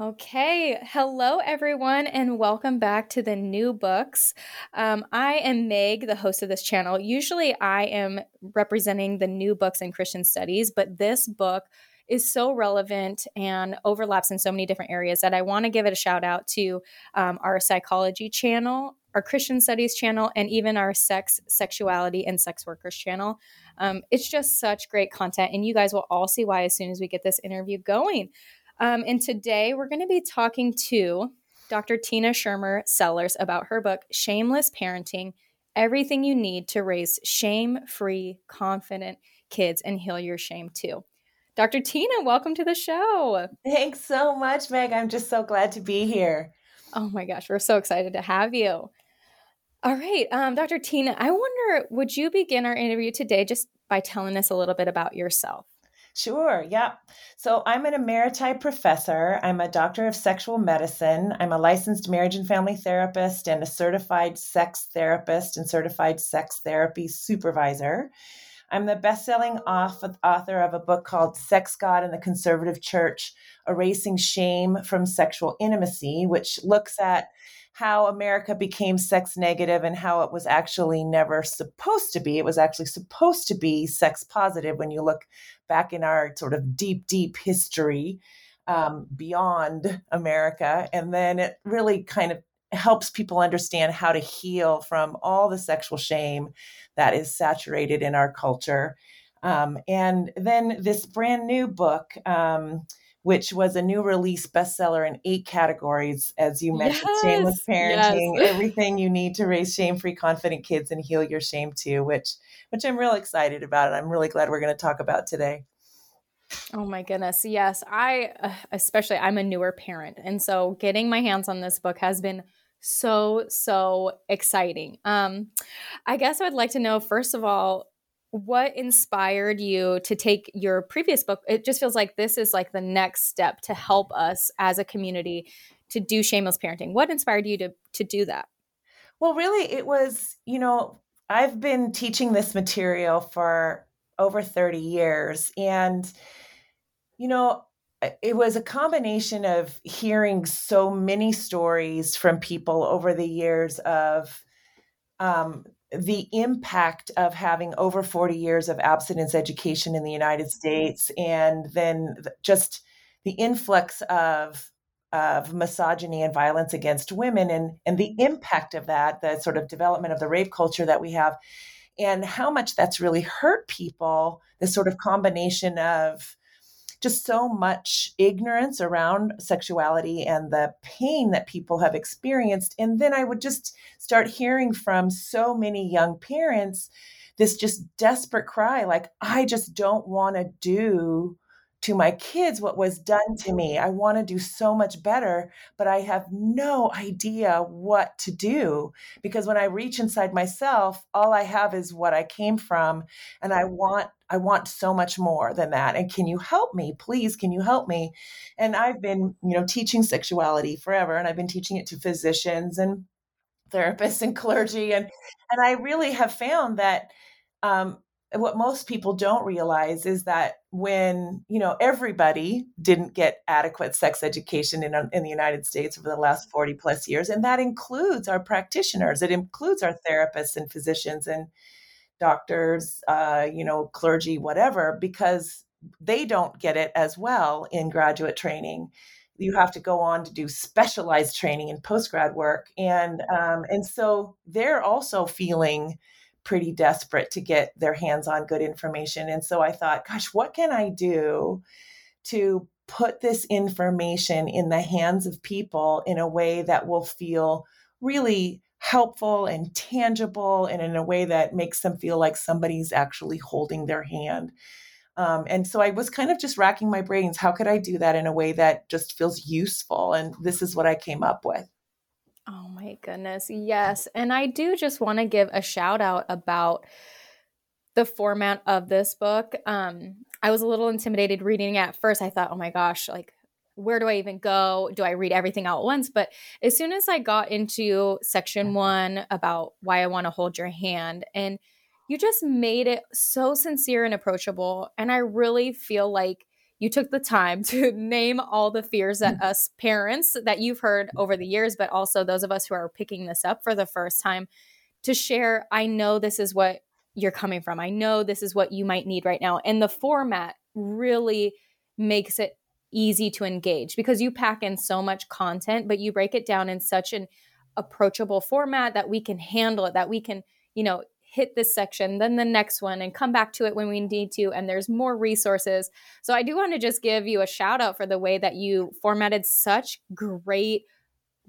Okay, hello everyone, and welcome back to the new books. Um, I am Meg, the host of this channel. Usually, I am representing the new books in Christian studies, but this book is so relevant and overlaps in so many different areas that I want to give it a shout out to um, our psychology channel, our Christian studies channel, and even our sex, sexuality, and sex workers channel. Um, it's just such great content, and you guys will all see why as soon as we get this interview going. Um, and today we're going to be talking to Dr. Tina Schermer Sellers about her book, Shameless Parenting Everything You Need to Raise Shame Free, Confident Kids and Heal Your Shame Too. Dr. Tina, welcome to the show. Thanks so much, Meg. I'm just so glad to be here. Oh my gosh, we're so excited to have you. All right, um, Dr. Tina, I wonder, would you begin our interview today just by telling us a little bit about yourself? Sure, yeah. So I'm an emeriti professor. I'm a doctor of sexual medicine. I'm a licensed marriage and family therapist and a certified sex therapist and certified sex therapy supervisor. I'm the best-selling author of a book called Sex God and the Conservative Church: Erasing Shame from Sexual Intimacy, which looks at how America became sex negative and how it was actually never supposed to be. It was actually supposed to be sex positive when you look back in our sort of deep, deep history um, beyond America. And then it really kind of helps people understand how to heal from all the sexual shame that is saturated in our culture. Um, and then this brand new book, um, which was a new release bestseller in eight categories, as you mentioned yes, shameless parenting, yes. everything you need to raise shame free, confident kids and heal your shame too, which which I'm real excited about. And I'm really glad we're going to talk about today. Oh my goodness. Yes. I, uh, especially, I'm a newer parent. And so getting my hands on this book has been so, so exciting. Um, I guess I would like to know, first of all, what inspired you to take your previous book? It just feels like this is like the next step to help us as a community to do shameless parenting. What inspired you to to do that? Well really it was you know i've been teaching this material for over 30 years and you know it was a combination of hearing so many stories from people over the years of um, the impact of having over 40 years of abstinence education in the United mm-hmm. States and then just the influx of of misogyny and violence against women and and the impact of that the sort of development of the rape culture that we have and how much that's really hurt people this sort of combination of just so much ignorance around sexuality and the pain that people have experienced. And then I would just start hearing from so many young parents this just desperate cry like, I just don't want to do to my kids what was done to me. I want to do so much better, but I have no idea what to do because when I reach inside myself, all I have is what I came from and I want I want so much more than that. And can you help me? Please, can you help me? And I've been, you know, teaching sexuality forever and I've been teaching it to physicians and therapists and clergy and and I really have found that um, what most people don't realize is that when you know everybody didn't get adequate sex education in, in the united states over the last 40 plus years and that includes our practitioners. It includes our therapists and physicians and doctors uh, you know clergy whatever because they don't get it as well in graduate training. You have to go on to do specialized training in postgrad work and um, and so they're also feeling pretty desperate to get their hands on good information and so i thought gosh what can i do to put this information in the hands of people in a way that will feel really helpful and tangible and in a way that makes them feel like somebody's actually holding their hand um, and so I was kind of just racking my brains. How could I do that in a way that just feels useful? And this is what I came up with. Oh my goodness. Yes. And I do just want to give a shout out about the format of this book. Um, I was a little intimidated reading it at first. I thought, oh my gosh, like, where do I even go? Do I read everything out at once? But as soon as I got into section one about why I want to hold your hand and you just made it so sincere and approachable. And I really feel like you took the time to name all the fears that mm. us parents that you've heard over the years, but also those of us who are picking this up for the first time to share. I know this is what you're coming from. I know this is what you might need right now. And the format really makes it easy to engage because you pack in so much content, but you break it down in such an approachable format that we can handle it, that we can, you know, hit this section, then the next one, and come back to it when we need to. And there's more resources. So I do want to just give you a shout out for the way that you formatted such great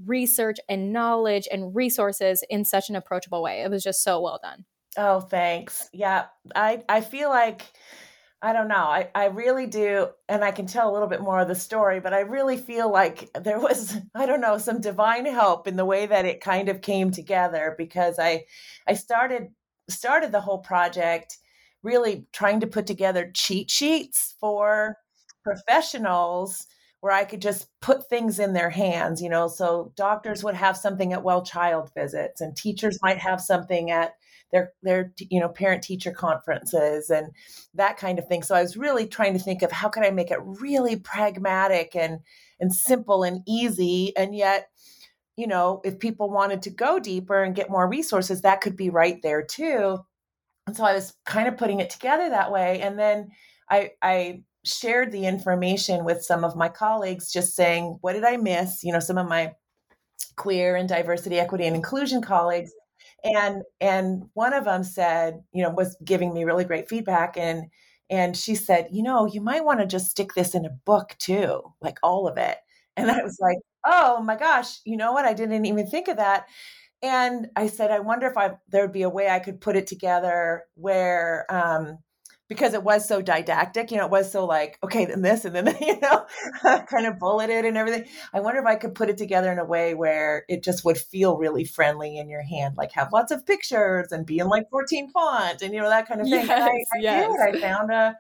research and knowledge and resources in such an approachable way. It was just so well done. Oh, thanks. Yeah. I, I feel like I don't know. I, I really do. And I can tell a little bit more of the story, but I really feel like there was, I don't know, some divine help in the way that it kind of came together because I I started started the whole project really trying to put together cheat sheets for professionals where I could just put things in their hands, you know. So doctors would have something at well child visits, and teachers might have something at their their you know parent teacher conferences and that kind of thing. So I was really trying to think of how could I make it really pragmatic and and simple and easy, and yet you know, if people wanted to go deeper and get more resources, that could be right there too. And so I was kind of putting it together that way. And then I, I shared the information with some of my colleagues, just saying, what did I miss? You know, some of my queer and diversity, equity, and inclusion colleagues. And and one of them said, you know, was giving me really great feedback. And and she said, you know, you might want to just stick this in a book too, like all of it. And I was like, oh my gosh, you know what? I didn't even think of that. And I said, I wonder if I there would be a way I could put it together where um, because it was so didactic, you know, it was so like, okay, then this and then, you know, kind of bulleted and everything. I wonder if I could put it together in a way where it just would feel really friendly in your hand, like have lots of pictures and be in like 14 font and, you know, that kind of thing. Yes, I, I yes. did. I found a,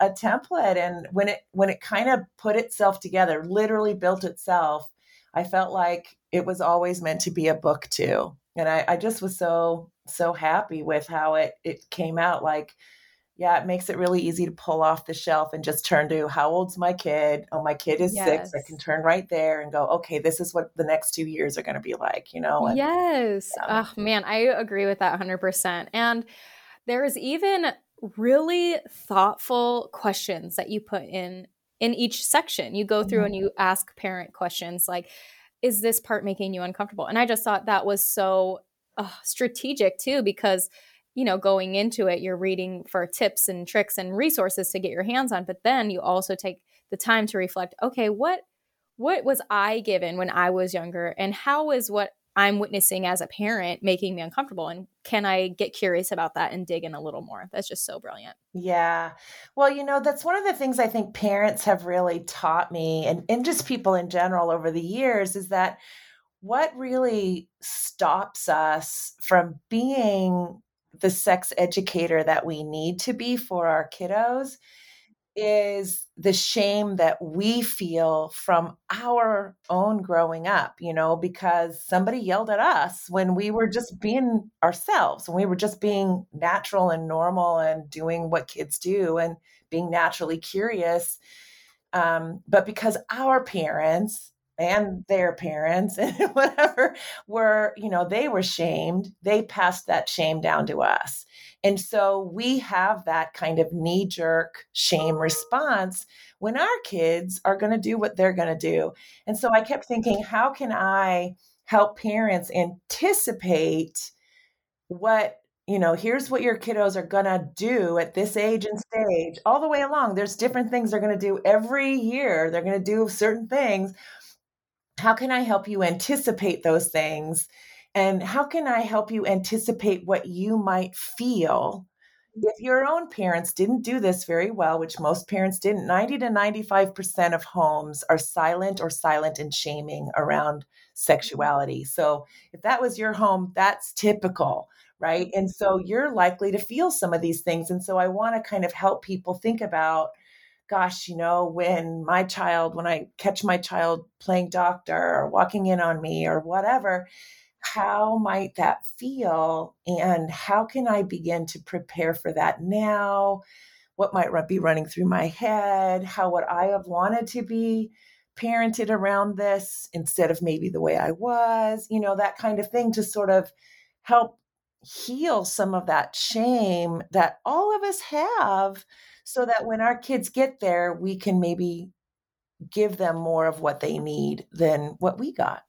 a template and when it when it kind of put itself together literally built itself i felt like it was always meant to be a book too and i, I just was so so happy with how it it came out like yeah it makes it really easy to pull off the shelf and just turn to how old's my kid oh my kid is yes. six i can turn right there and go okay this is what the next two years are going to be like you know and, yes yeah. oh man i agree with that 100% and there's even really thoughtful questions that you put in in each section. You go through mm-hmm. and you ask parent questions like, is this part making you uncomfortable? And I just thought that was so uh, strategic too, because, you know, going into it, you're reading for tips and tricks and resources to get your hands on, but then you also take the time to reflect, okay, what what was I given when I was younger and how is what I'm witnessing as a parent making me uncomfortable. And can I get curious about that and dig in a little more? That's just so brilliant. Yeah. Well, you know, that's one of the things I think parents have really taught me and, and just people in general over the years is that what really stops us from being the sex educator that we need to be for our kiddos is the shame that we feel from our own growing up, you know, because somebody yelled at us when we were just being ourselves, when we were just being natural and normal and doing what kids do and being naturally curious. Um, but because our parents and their parents and whatever were, you know, they were shamed, they passed that shame down to us. And so we have that kind of knee jerk shame response when our kids are going to do what they're going to do. And so I kept thinking, how can I help parents anticipate what you know, here's what your kiddos are going to do at this age and stage, all the way along. There's different things they're going to do every year. They're going to do certain things. How can I help you anticipate those things? And how can I help you anticipate what you might feel if your own parents didn't do this very well, which most parents didn't? 90 to 95% of homes are silent or silent and shaming around mm-hmm. sexuality. So if that was your home, that's typical right? Mm-hmm. And so you're likely to feel some of these things. And so I want to kind of help people think about gosh, you know, when my child, when I catch my child playing doctor or walking in on me or whatever, how might that feel? And how can I begin to prepare for that now? What might be running through my head? How would I have wanted to be parented around this instead of maybe the way I was? You know, that kind of thing to sort of help heal some of that shame that all of us have so that when our kids get there, we can maybe give them more of what they need than what we got.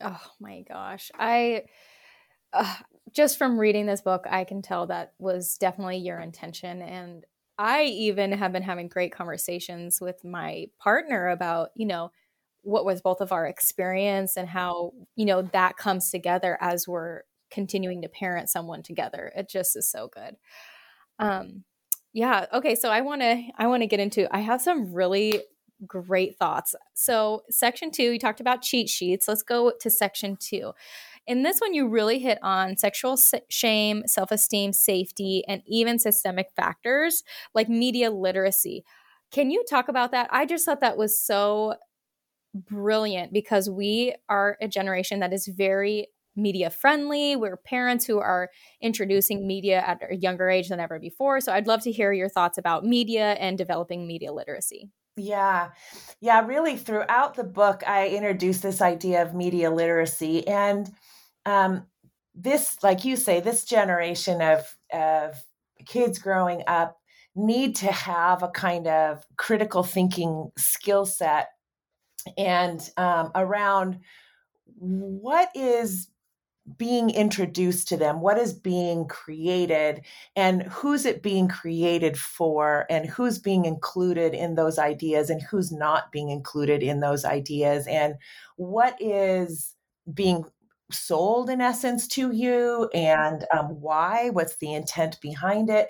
Oh my gosh. I uh, just from reading this book, I can tell that was definitely your intention. And I even have been having great conversations with my partner about, you know, what was both of our experience and how, you know, that comes together as we're continuing to parent someone together. It just is so good. Um, yeah. Okay. So I want to I want to get into. I have some really great thoughts. So section two, you talked about cheat sheets. Let's go to section two. In this one, you really hit on sexual shame, self esteem, safety, and even systemic factors like media literacy. Can you talk about that? I just thought that was so brilliant because we are a generation that is very media friendly. We're parents who are introducing media at a younger age than ever before. So I'd love to hear your thoughts about media and developing media literacy. Yeah. Yeah, really throughout the book I introduce this idea of media literacy and um, this like you say this generation of of kids growing up need to have a kind of critical thinking skill set and um, around what is being introduced to them what is being created and who's it being created for and who's being included in those ideas and who's not being included in those ideas and what is being sold in essence to you and um, why what's the intent behind it?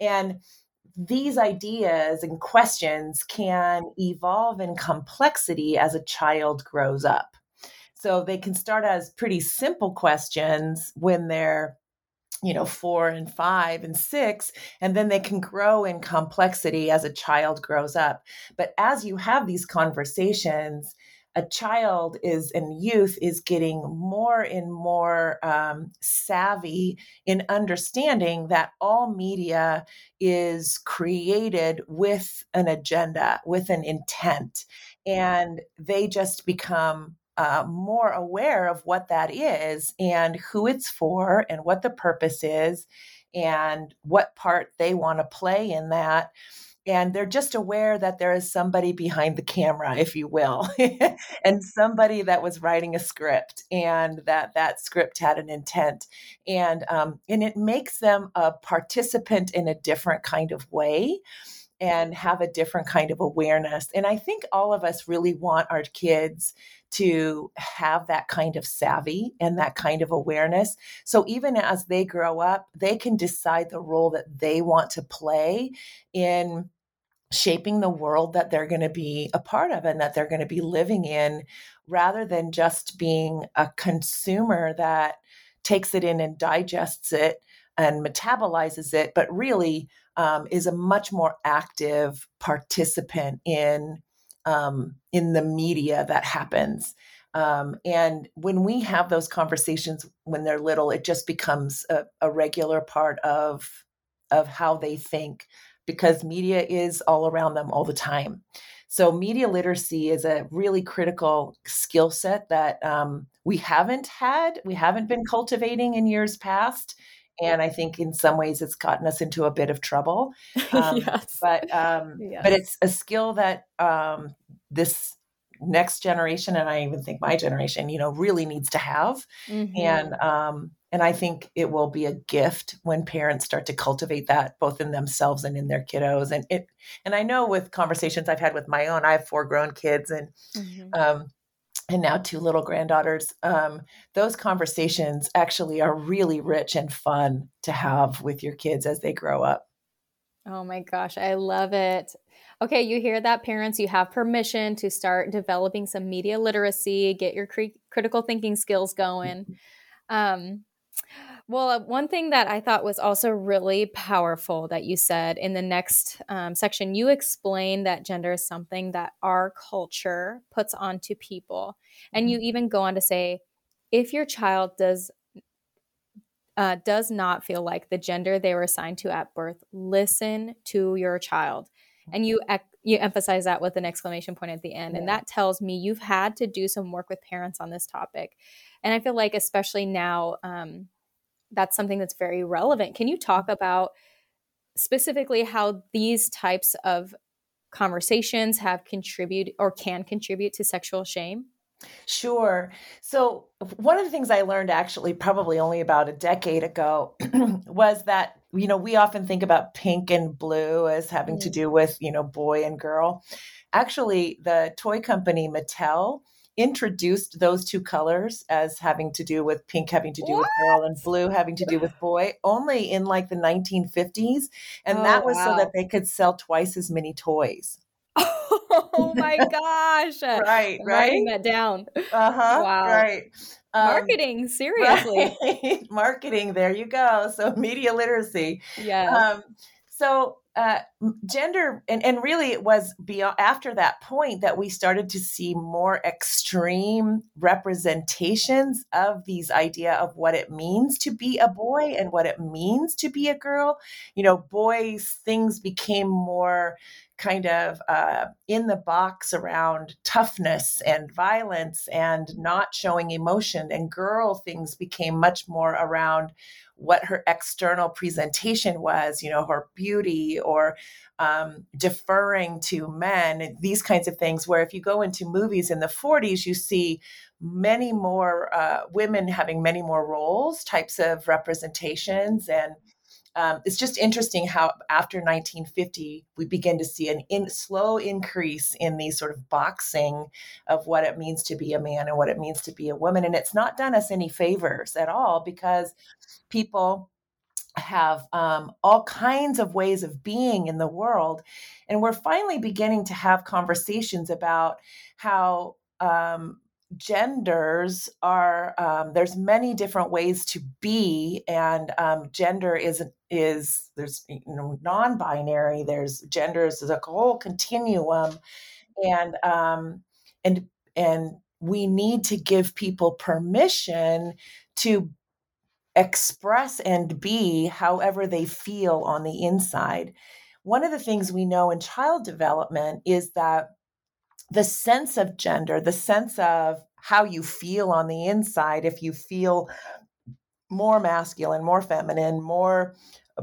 And these ideas and questions can evolve in complexity as a child grows up so they can start as pretty simple questions when they're you know, four and five and six, and then they can grow in complexity as a child grows up. But as you have these conversations, a child is and youth is getting more and more um, savvy in understanding that all media is created with an agenda, with an intent, and they just become uh, more aware of what that is and who it's for and what the purpose is and what part they want to play in that. And they're just aware that there is somebody behind the camera if you will and somebody that was writing a script and that that script had an intent. And um, and it makes them a participant in a different kind of way and have a different kind of awareness and i think all of us really want our kids to have that kind of savvy and that kind of awareness. So even as they grow up, they can decide the role that they want to play in shaping the world that they're going to be a part of and that they're going to be living in rather than just being a consumer that takes it in and digests it and metabolizes it, but really um, is a much more active participant in um, in the media that happens. Um, and when we have those conversations when they're little, it just becomes a, a regular part of of how they think because media is all around them all the time. So, media literacy is a really critical skill set that um, we haven't had, we haven't been cultivating in years past. And I think in some ways it's gotten us into a bit of trouble. Um, yes. But um, yes. but it's a skill that um, this next generation, and I even think my generation, you know, really needs to have. Mm-hmm. And um, and I think it will be a gift when parents start to cultivate that both in themselves and in their kiddos. And it, and I know with conversations I've had with my own, I have four grown kids and, mm-hmm. And now two little granddaughters. Um, those conversations actually are really rich and fun to have with your kids as they grow up. Oh my gosh, I love it. Okay, you hear that, parents? You have permission to start developing some media literacy, get your cre- critical thinking skills going. Mm-hmm. Um, well, uh, one thing that I thought was also really powerful that you said in the next um, section, you explained that gender is something that our culture puts onto people. And mm-hmm. you even go on to say, if your child does uh, does not feel like the gender they were assigned to at birth, listen to your child. And you you emphasize that with an exclamation point at the end, yeah. and that tells me you've had to do some work with parents on this topic. And I feel like, especially now, um, that's something that's very relevant. Can you talk about specifically how these types of conversations have contributed or can contribute to sexual shame? Sure. So, one of the things I learned actually probably only about a decade ago was that, you know, we often think about pink and blue as having mm. to do with, you know, boy and girl. Actually, the toy company Mattel introduced those two colors as having to do with pink having to do what? with girl and blue having to do with boy only in like the 1950s and oh, that was wow. so that they could sell twice as many toys. Oh my gosh right I'm right? writing that down. Uh-huh wow. right. Um, marketing seriously. right. marketing there you go so media literacy. Yeah um, so uh, gender and, and really it was beyond after that point that we started to see more extreme representations of these idea of what it means to be a boy and what it means to be a girl. You know boys things became more kind of uh, in the box around toughness and violence and not showing emotion and girl things became much more around what her external presentation was, you know, her beauty or um, deferring to men, these kinds of things. Where if you go into movies in the 40s, you see many more uh, women having many more roles, types of representations, and um, it's just interesting how after 1950 we begin to see an in, slow increase in the sort of boxing of what it means to be a man and what it means to be a woman. And it's not done us any favors at all because people have um, all kinds of ways of being in the world. And we're finally beginning to have conversations about how um, genders are um, there's many different ways to be and um, gender is is there's you know non-binary there's genders there's a whole continuum and um and and we need to give people permission to express and be however they feel on the inside. One of the things we know in child development is that the sense of gender, the sense of how you feel on the inside, if you feel more masculine, more feminine, more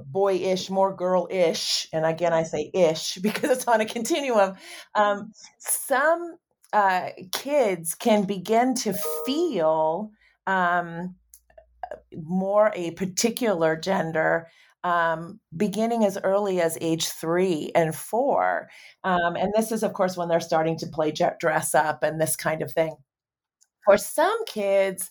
boyish, more girl-ish, and again I say ish because it's on a continuum. Um, some uh, kids can begin to feel um, more a particular gender um, beginning as early as age three and four. Um, and this is, of course, when they're starting to play dress up and this kind of thing. For some kids,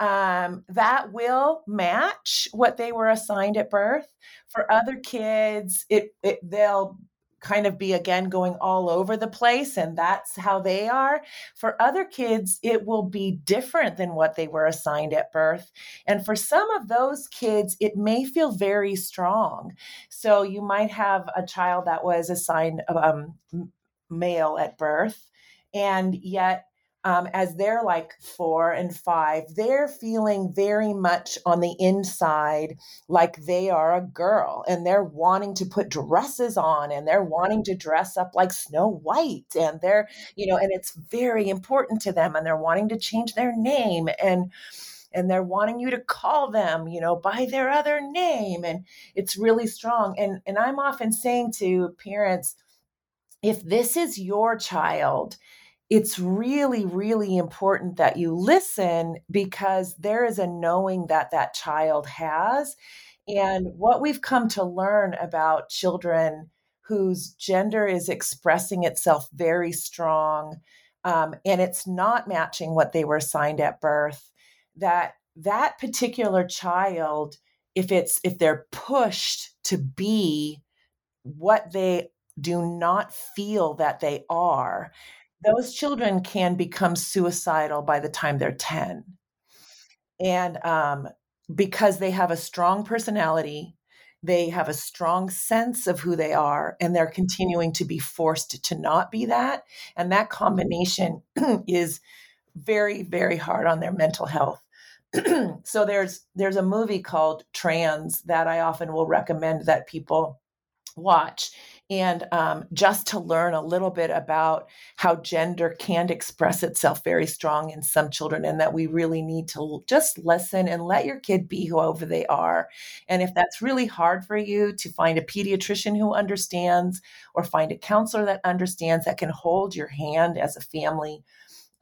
um, that will match what they were assigned at birth. For other kids, it, it they'll kind of be again going all over the place and that's how they are. For other kids, it will be different than what they were assigned at birth. And for some of those kids, it may feel very strong. So you might have a child that was assigned um, male at birth, and yet um, as they're like four and five, they're feeling very much on the inside like they are a girl and they're wanting to put dresses on and they're wanting to dress up like Snow White. And they're, you know, and it's very important to them and they're wanting to change their name and, and they're wanting you to call them you know by their other name and it's really strong and and i'm often saying to parents if this is your child it's really, really important that you listen because there is a knowing that that child has. And what we've come to learn about children whose gender is expressing itself very strong um, and it's not matching what they were assigned at birth, that that particular child, if it's if they're pushed to be what they do not feel that they are, those children can become suicidal by the time they're 10 and um, because they have a strong personality they have a strong sense of who they are and they're continuing to be forced to not be that and that combination is very very hard on their mental health. So there's there's a movie called trans that i often will recommend that people watch and um, just to learn a little bit about how gender can express itself very strong in some children and that we really need to just listen and let your kid be whoever they are. And if that's really hard for you to find a pediatrician who understands or find a counselor that understands that can hold your hand as a family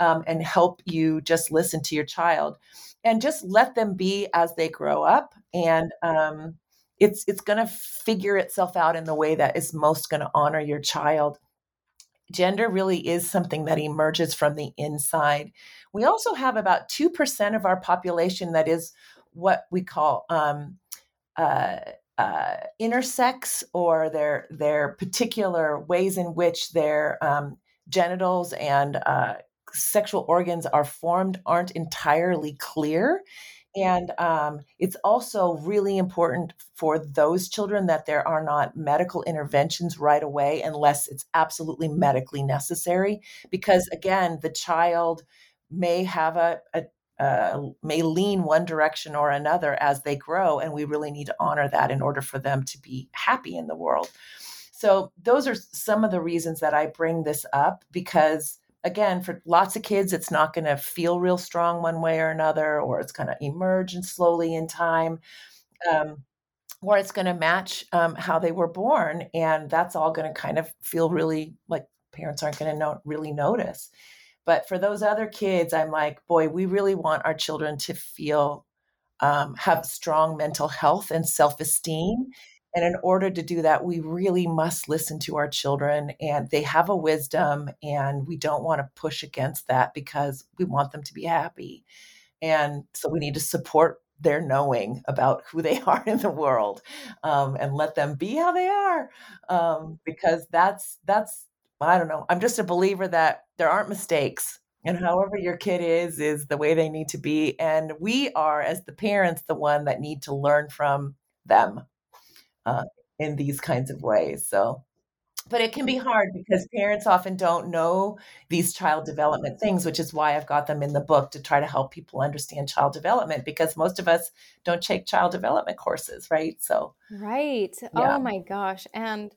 um, and help you just listen to your child and just let them be as they grow up and um, it's it's going to figure itself out in the way that is most going to honor your child. Gender really is something that emerges from the inside. We also have about 2% of our population that is what we call um, uh, uh, intersex or their their particular ways in which their um, genitals and uh, sexual organs are formed aren't entirely clear and um, it's also really important for those children that there are not medical interventions right away unless it's absolutely medically necessary. Because again, the child may have a, a uh, may lean one direction or another as they grow, and we really need to honor that in order for them to be happy in the world. So, those are some of the reasons that I bring this up because again, for lots of kids, it's not going to feel real strong one way or another, or it's going to emerge and slowly in time, um, or it's going to match um, how they were born, and that's all going to kind of feel really like parents aren't going to really notice. But for those other kids, I'm like, boy, we really want our children to feel um, have strong mental health and self esteem and in order to do that, we really must listen to our children, and they have a wisdom, and we don't want to push against that because we want them to be happy. And so we need to support their knowing about who they are in the world um, and let them be how they are um, because that's that's i don't know i'm just a believer that there aren't mistakes and however your kid is is the way they need to be and we are as the parents the one that need to learn from them uh, in these kinds of ways. So, but it can be hard because parents often don't know these child development things, which is why I've got them in the book to try to help people understand child development because most of us don't take child development courses, right? So, right. Yeah. Oh my gosh. And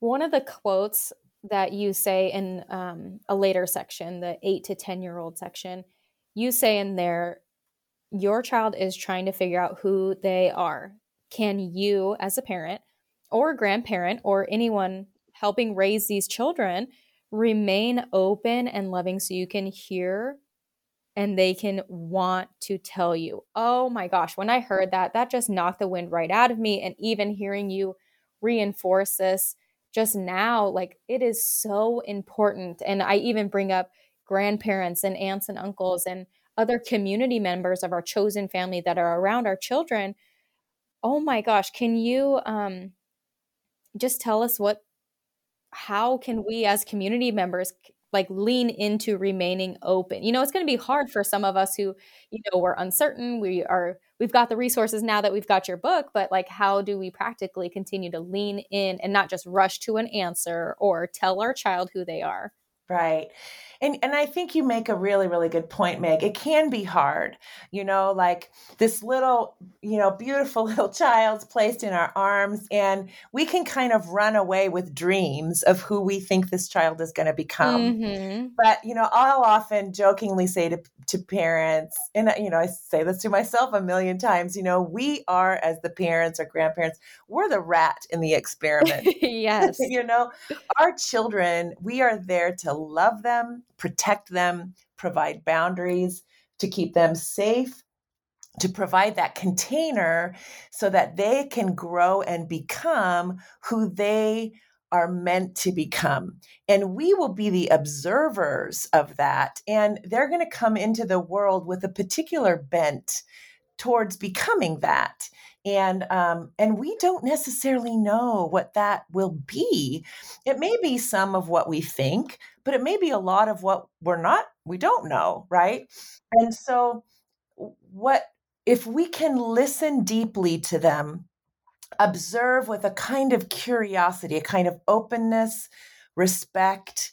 one of the quotes that you say in um, a later section, the eight to 10 year old section, you say in there, your child is trying to figure out who they are can you, as a parent or grandparent or anyone helping raise these children, remain open and loving so you can hear and they can want to tell you. Oh my gosh, when I heard that, that just knocked the wind right out of me. And even hearing you reinforce this just now, like it is so important. And I even bring up grandparents and aunts and uncles and other community members of our chosen family that are around our children oh my gosh, can you um, just tell us what, how can we as community members like lean into remaining open? You know, it's going to be hard for some of us who, you know, we're uncertain. We are, we've got the resources now that we've got your book, but like, how do we practically continue to lean in and not just rush to an answer or tell our child who they are? Right. And and I think you make a really really good point, Meg. It can be hard. You know, like this little, you know, beautiful little child's placed in our arms and we can kind of run away with dreams of who we think this child is going to become. Mm-hmm. But, you know, I'll often jokingly say to to parents and you know, I say this to myself a million times, you know, we are as the parents or grandparents, we're the rat in the experiment. yes. you know, our children, we are there to love them, protect them, provide boundaries to keep them safe, to provide that container so that they can grow and become who they are meant to become. And we will be the observers of that. And they're going to come into the world with a particular bent towards becoming that and um, and we don't necessarily know what that will be. It may be some of what we think but it may be a lot of what we're not we don't know right? And so what if we can listen deeply to them observe with a kind of curiosity a kind of openness respect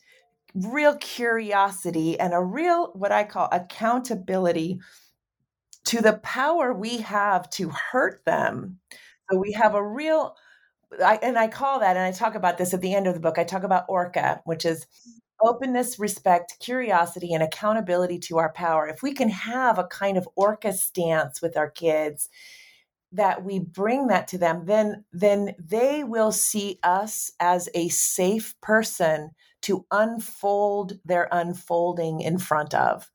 real curiosity and a real what i call accountability to the power we have to hurt them. So we have a real, I, and I call that, and I talk about this at the end of the book. I talk about ORCA, which is openness, respect, curiosity, and accountability to our power. If we can have a kind of ORCA stance with our kids, that we bring that to them, then then they will see us as a safe person to unfold their unfolding in front of.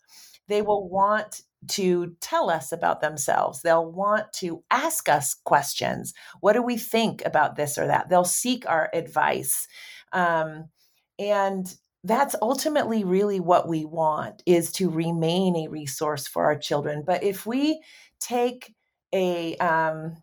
They will want to tell us about themselves. They'll want to ask us questions. What do we think about this or that? They'll seek our advice. Um, and that's ultimately really what we want is to remain a resource for our children. But if we take a um,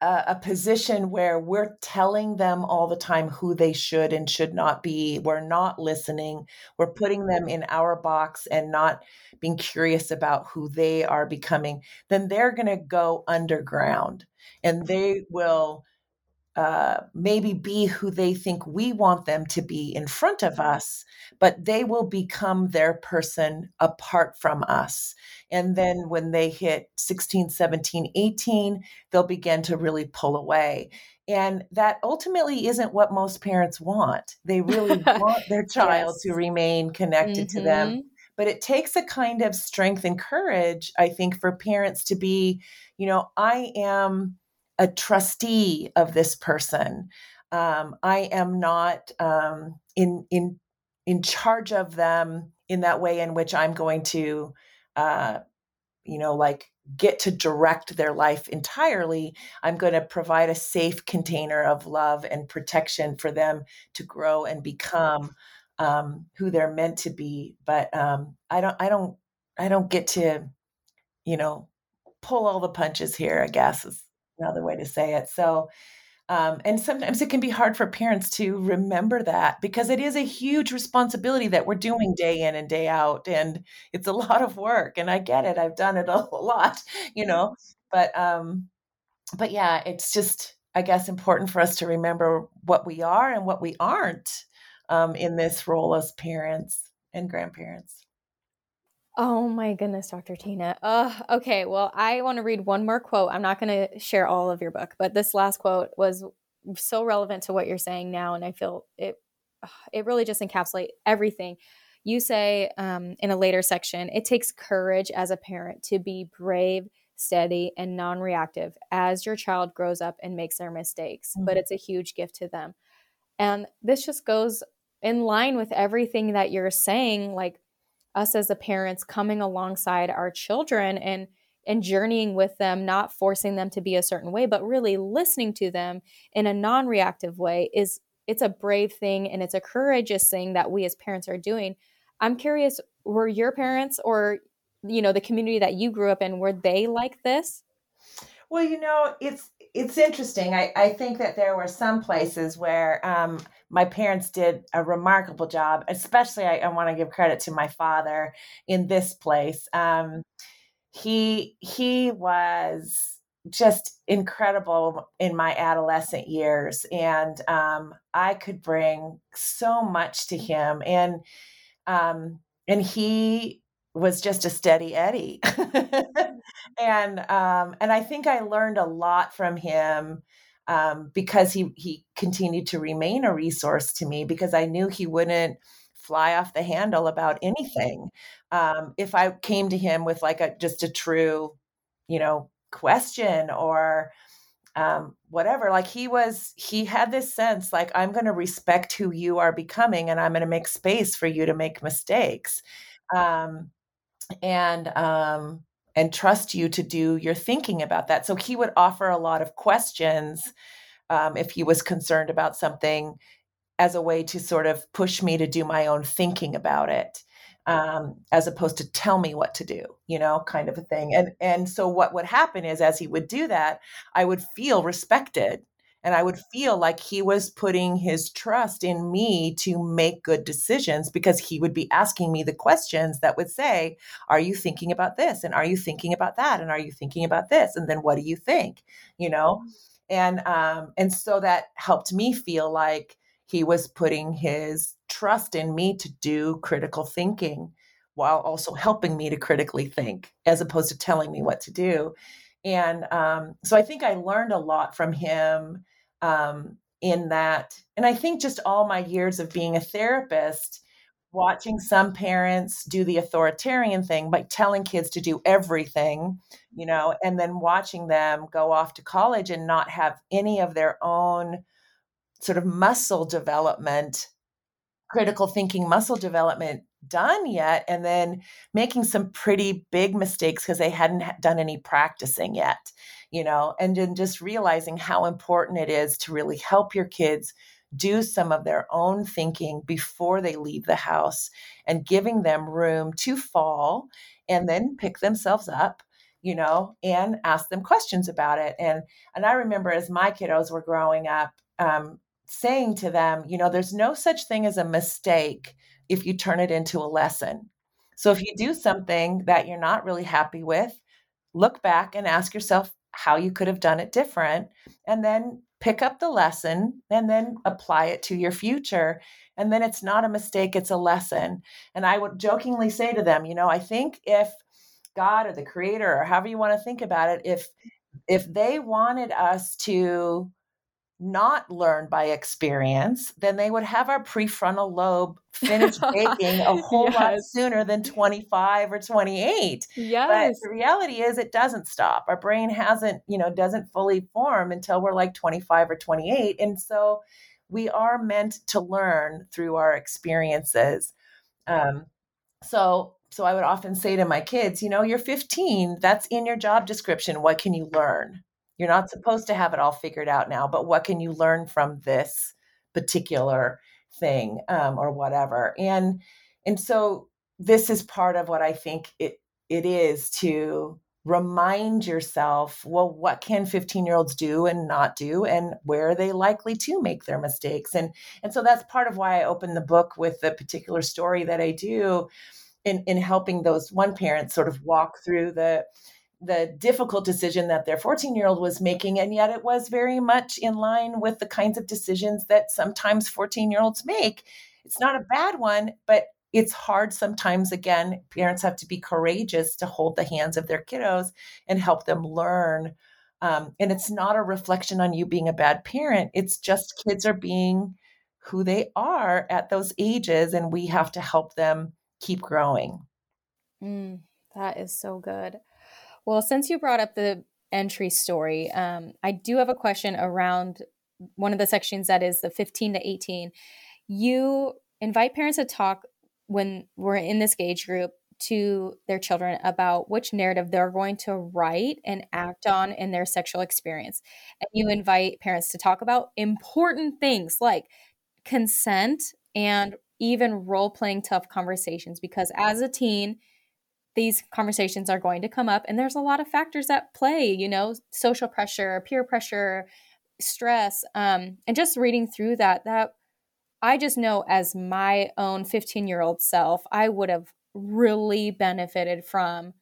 a, a, position where we're telling them all the time who they should and should not be. We're not listening. We're putting them in our box and not being curious about who they are becoming. Then they're going to go underground and they will uh, maybe be who they think we want them to be in front of us, but they will become their person apart from us. And then when they hit 16, 17, 18, they'll begin to really pull away. And that ultimately isn't what most parents want. They really want their child yes. to remain connected mm-hmm. to them. Mm-hmm. But it takes a kind of strength and courage, I think, for parents to be, you know, I am a trustee of this person. Um, I am not um, in in in charge of them in that way in which I'm going to, uh, you know, like get to direct their life entirely. I'm going to provide a safe container of love and protection for them to grow and become um, who they're meant to be. But um, I don't, I don't, I don't get to, you know, pull all the punches here. I guess is another way to say it. So, um, and sometimes it can be hard for parents to remember that because it is a huge responsibility that we're doing day in and day out. And it's a lot of work. And I get it. I've done it a lot, you know, but, um, but yeah, it's just, I guess, important for us to remember what we are and what we aren't um, in this role as parents and grandparents. Oh my goodness, Dr. Tina. Uh, okay, well, I want to read one more quote. I'm not going to share all of your book, but this last quote was so relevant to what you're saying now, and I feel it. It really just encapsulates everything. You say um, in a later section, it takes courage as a parent to be brave, steady, and non-reactive as your child grows up and makes their mistakes. Mm-hmm. But it's a huge gift to them, and this just goes in line with everything that you're saying, like us as the parents coming alongside our children and and journeying with them not forcing them to be a certain way but really listening to them in a non-reactive way is it's a brave thing and it's a courageous thing that we as parents are doing i'm curious were your parents or you know the community that you grew up in were they like this well you know it's it's interesting. I, I think that there were some places where um, my parents did a remarkable job, especially I, I want to give credit to my father in this place. Um, he he was just incredible in my adolescent years. And um, I could bring so much to him. And, um, and he was just a steady Eddie. and, um, and I think I learned a lot from him. Um, because he he continued to remain a resource to me because I knew he wouldn't fly off the handle about anything. Um, if I came to him with like a just a true, you know, question or um, whatever, like he was, he had this sense like I'm going to respect who you are becoming, and I'm going to make space for you to make mistakes, um, and um, and trust you to do your thinking about that. So he would offer a lot of questions um, if he was concerned about something as a way to sort of push me to do my own thinking about it um, as opposed to tell me what to do you know kind of a thing and and so what would happen is as he would do that i would feel respected and i would feel like he was putting his trust in me to make good decisions because he would be asking me the questions that would say are you thinking about this? And are you thinking about that? And are you thinking about this? And then what do you think? You know? And um and so that helped me feel like he was putting his trust in me to do critical thinking while also helping me to critically think as opposed to telling me what to do and um, so i think i learned a lot from him um, in that and i think just all my years of being a therapist watching some parents do the authoritarian thing by telling kids to do everything you know and then watching them go off to college and not have any of their own sort of muscle development, critical thinking muscle development done yet, and then making some pretty big mistakes because they hadn't done any practicing yet, you know, and then just realizing how important it is to really help your kids do some of their own thinking before they leave the house and giving them room to fall and then pick themselves up you know and ask them questions about it. And and i remember as my kiddos were growing up um, saying to them, you know, there's no such thing as a mistake if you turn it into a lesson. So if you do something that you're not really happy with, look back and ask yourself how you could have done it different and then pick up the lesson and then apply it to your future and then it's not a mistake it's a lesson and i would jokingly say to them you know i think if god or the creator or however you want to think about it if if they wanted us to not learn by experience, then they would have our prefrontal lobe finish baking a whole yes. lot sooner than 25 or 28. Yes. But the reality is it doesn't stop. Our brain hasn't, you know, doesn't fully form until we're like 25 or 28. And so we are meant to learn through our experiences. Um, so so I would often say to my kids, you know, you're 15, that's in your job description. What can you learn? You're not supposed to have it all figured out now, but what can you learn from this particular thing um, or whatever? And and so this is part of what I think it it is to remind yourself well what can 15 year olds do and not do and where are they likely to make their mistakes and and so that's part of why i open the book with the particular story that i do in in helping those one parents sort of walk through the the difficult decision that their 14 year old was making and yet it was very much in line with the kinds of decisions that sometimes 14 year olds make. It's not a bad one but it's hard sometimes again parents have to be courageous to hold the hands of their kiddos and help them learn um, and it's not a reflection on you being a bad parent. It's just kids are being who they are at those ages and we have to help them keep growing. Mm, that is so good well, since you brought up the entry story, um, I do have a question around one of the sections that is the 15 to 18. You invite parents to talk when we're in this age group to their children about which narrative they're going to write and act on in their sexual experience. And you invite parents to talk about important things like consent and even role playing tough conversations because as a teen, these conversations are going to come up and there's a lot of factors at play you know social pressure peer pressure stress um, and just reading through that that i just know as my own 15 year old self i would have really benefited from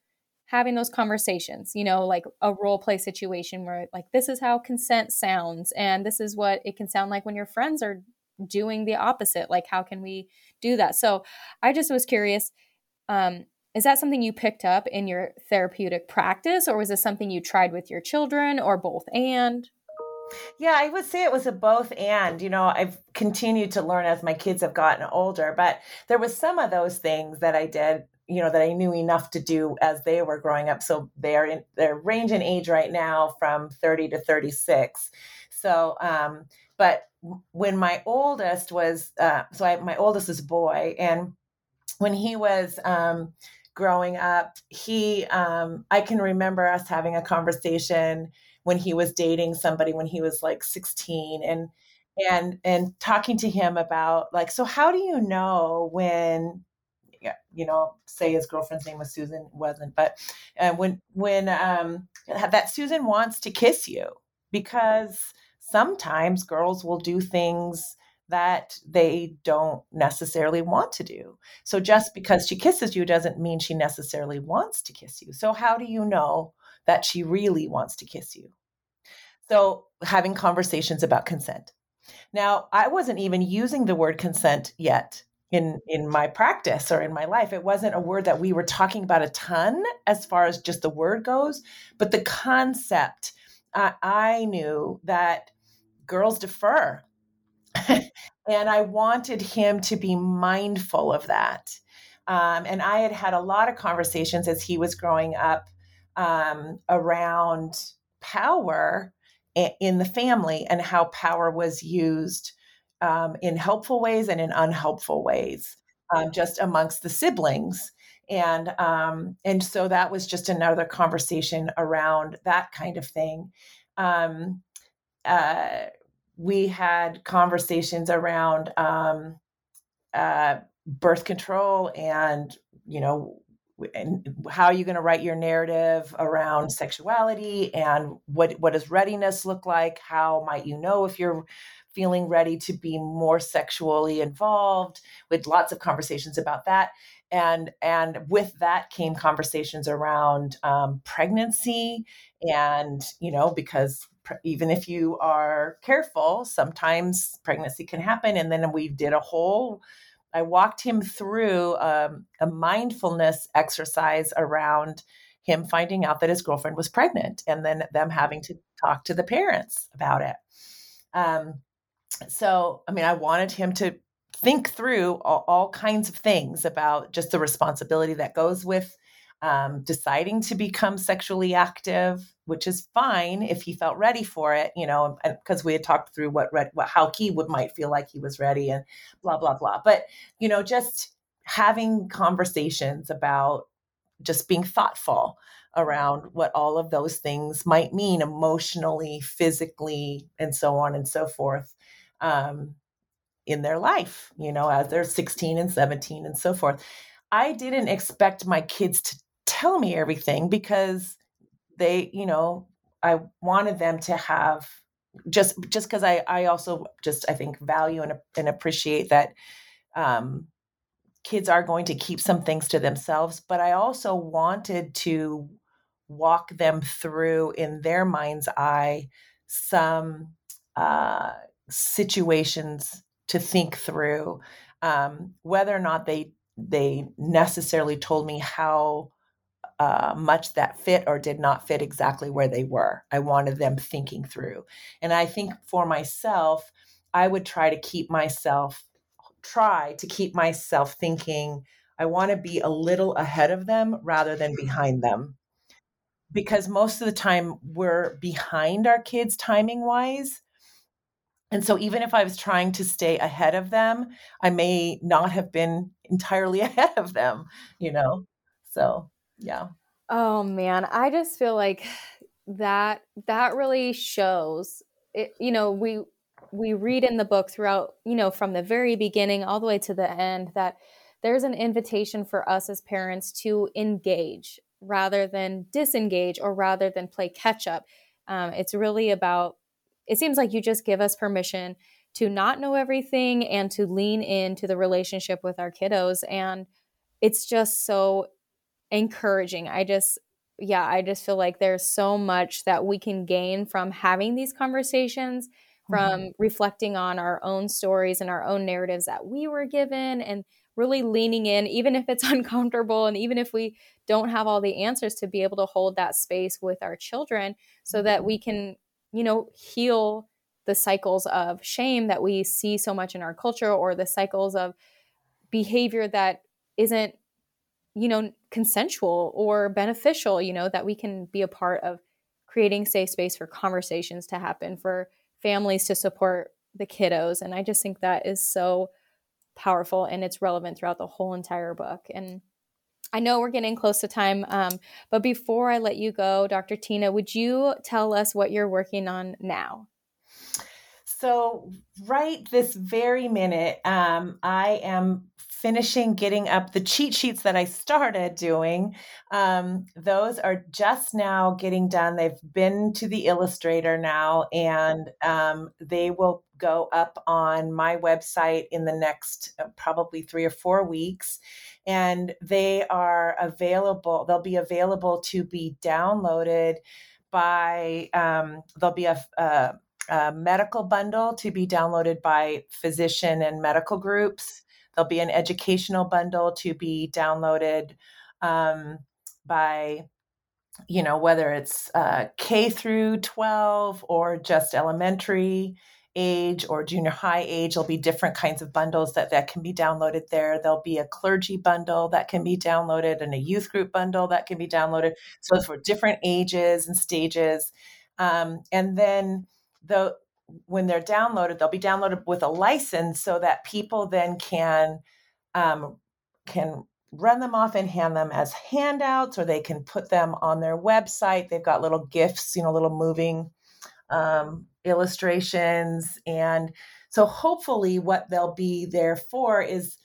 having those conversations, you know, like a role play situation where like this is how consent sounds and this is what it can sound like when your friends are doing the opposite. Like how can we do that? So I just was curious um is that something you picked up in your therapeutic practice or was this something you tried with your children or both and? Yeah, I would say it was a both and. You know, I've continued to learn as my kids have gotten older, but there was some of those things that I did you know that I knew enough to do as they were growing up. So they're in their range in age right now from 30 to 36. So, um, but when my oldest was, uh, so I, my oldest is boy, and when he was um, growing up, he, um, I can remember us having a conversation when he was dating somebody when he was like 16, and and and talking to him about like, so how do you know when you know, say his girlfriend's name was Susan, wasn't, but uh, when when um, that Susan wants to kiss you because sometimes girls will do things that they don't necessarily want to do. So just because she kisses you doesn't mean she necessarily wants to kiss you. So how do you know that she really wants to kiss you? So having conversations about consent. Now, I wasn't even using the word consent yet in in my practice or in my life it wasn't a word that we were talking about a ton as far as just the word goes but the concept uh, i knew that girls defer and i wanted him to be mindful of that um, and i had had a lot of conversations as he was growing up um, around power in the family and how power was used um, in helpful ways and in unhelpful ways, um, just amongst the siblings. And um, and so that was just another conversation around that kind of thing. Um, uh, we had conversations around um, uh, birth control and you know and how are you going to write your narrative around sexuality and what what does readiness look like? How might you know if you're feeling ready to be more sexually involved? With lots of conversations about that. And and with that came conversations around um, pregnancy and you know because even if you are careful sometimes pregnancy can happen and then we did a whole i walked him through um, a mindfulness exercise around him finding out that his girlfriend was pregnant and then them having to talk to the parents about it. Um, so i mean i wanted him to think through all, all, kinds of things about just the responsibility that goes with um, deciding to become sexually active which is fine if he felt ready for it you know because we had talked through what, what how he would might feel like he was ready and blah blah blah but you know just having conversations about just being thoughtful around what all of those things might mean emotionally physically and so on and so forth um, in their life, you know, as they're 16 and 17 and so forth. I didn't expect my kids to tell me everything because they, you know, I wanted them to have just just because I I also just I think value and, and appreciate that um, kids are going to keep some things to themselves, but I also wanted to walk them through in their mind's eye some uh, situations to think through um, whether or not they they necessarily told me how uh, much that fit or did not fit exactly where they were. I wanted them thinking through, and I think for myself, I would try to keep myself try to keep myself thinking. I want to be a little ahead of them rather than behind them. Because most of the time we're behind our kids timing wise and so, even if I was trying to stay ahead of them, I may not have been entirely ahead of them, you know? So, yeah. Oh man, I just feel like that that really shows it, you know, we we read in the book throughout, you know, from the very beginning all the way to the end that there's an invitation for us as parents to engage rather than disengage or rather than play catch up. Um, it's really about it seems like you just give us permission to not know everything and to lean into the relationship with our kiddos. And it's just so encouraging. I just, yeah, I just feel like there's so much that we can gain from having these conversations, from mm-hmm. reflecting on our own stories and our own narratives that we were given, and really leaning in, even if it's uncomfortable and even if we don't have all the answers, to be able to hold that space with our children so that we mm-hmm. can, you know, heal the cycles of shame that we see so much in our culture or the cycles of behavior that isn't you know consensual or beneficial you know that we can be a part of creating safe space for conversations to happen for families to support the kiddos and i just think that is so powerful and it's relevant throughout the whole entire book and i know we're getting close to time um, but before i let you go dr tina would you tell us what you're working on now? So right this very minute um, i am finishing getting up the cheat sheets that I started doing. Um, those are just now getting done. They've been to the illustrator now, and um, they will go up on my website in the next uh, probably three or four weeks. And they are available, they'll be available to be downloaded by, um, there'll be a, a a medical bundle to be downloaded by physician and medical groups. There'll be an educational bundle to be downloaded um, by, you know, whether it's uh, K through 12 or just elementary age or junior high age. There'll be different kinds of bundles that, that can be downloaded there. There'll be a clergy bundle that can be downloaded and a youth group bundle that can be downloaded. So for different ages and stages. Um, and then the when they're downloaded, they'll be downloaded with a license so that people then can um, can run them off and hand them as handouts, or they can put them on their website. They've got little gifts, you know, little moving um, illustrations, and so hopefully, what they'll be there for is.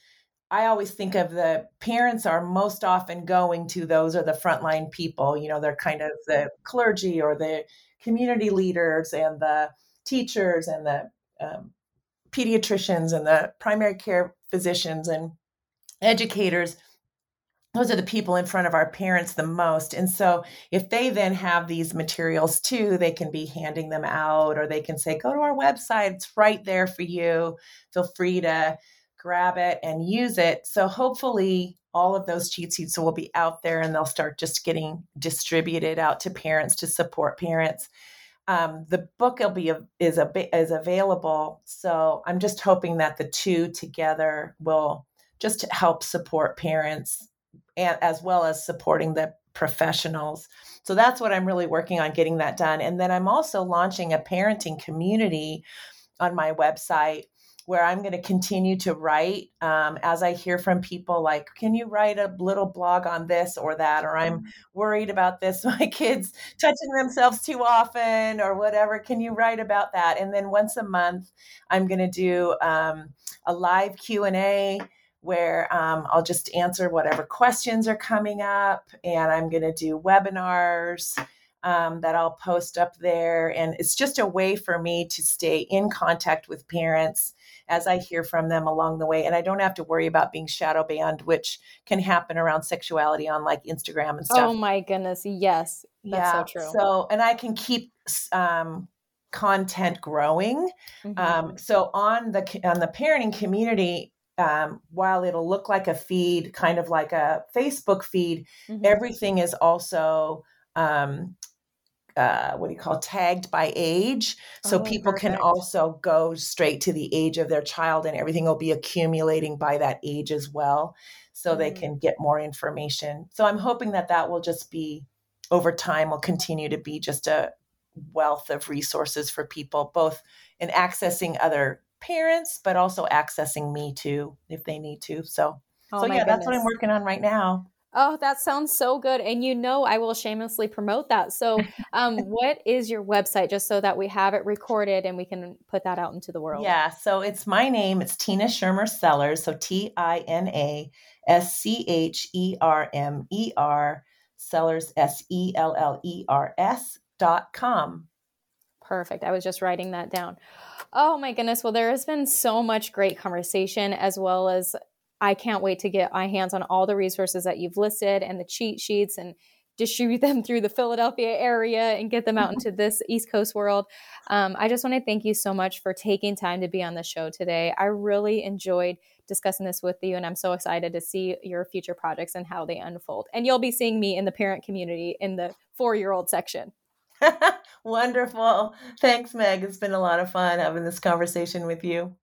I always think of the parents are most often going to those are the frontline people. You know, they're kind of the clergy or the community leaders and the teachers and the um, pediatricians and the primary care physicians and educators those are the people in front of our parents the most. And so if they then have these materials too, they can be handing them out or they can say, go to our website, it's right there for you. Feel free to grab it and use it. So hopefully all of those cheat sheets will be out there and they'll start just getting distributed out to parents to support parents um, the book will be is a is available. So I'm just hoping that the two together will just help support parents and as well as supporting the professionals. So that's what I'm really working on getting that done. And then I'm also launching a parenting community on my website where I'm going to continue to write um, as I hear from people like, can you write a little blog on this or that? Or I'm mm-hmm. worried about this, my kids touching themselves too often or whatever. Can you write about that? And then once a month, I'm going to do um, a live Q&A where um, I'll just answer whatever questions are coming up. And I'm going to do webinars um, that I'll post up there. And it's just a way for me to stay in contact with parents as I hear from them along the way. And I don't have to worry about being shadow banned, which can happen around sexuality on like Instagram and stuff. Oh my goodness. Yes. That's yeah. so true. So, and I can keep, um, content growing. Mm-hmm. Um, so on the on the parenting community, um, while it'll look like a feed, kind of like a Facebook feed, mm-hmm. everything is also um, uh, what do you call tagged by age so oh, people perfect. can also go straight to the age of their child and everything will be accumulating by that age as well so mm. they can get more information so i'm hoping that that will just be over time will continue to be just a wealth of resources for people both in accessing other parents but also accessing me too if they need to so oh, so yeah goodness. that's what i'm working on right now Oh, that sounds so good. And you know, I will shamelessly promote that. So, um, what is your website just so that we have it recorded and we can put that out into the world? Yeah. So, it's my name. It's Tina Schermer Sellers. So, T I N A S C H E R M E R Sellers, S E L L E R S dot com. Perfect. I was just writing that down. Oh my goodness. Well, there has been so much great conversation as well as I can't wait to get my hands on all the resources that you've listed and the cheat sheets and distribute them through the Philadelphia area and get them out into this East Coast world. Um, I just want to thank you so much for taking time to be on the show today. I really enjoyed discussing this with you, and I'm so excited to see your future projects and how they unfold. And you'll be seeing me in the parent community in the four year old section. Wonderful. Thanks, Meg. It's been a lot of fun having this conversation with you.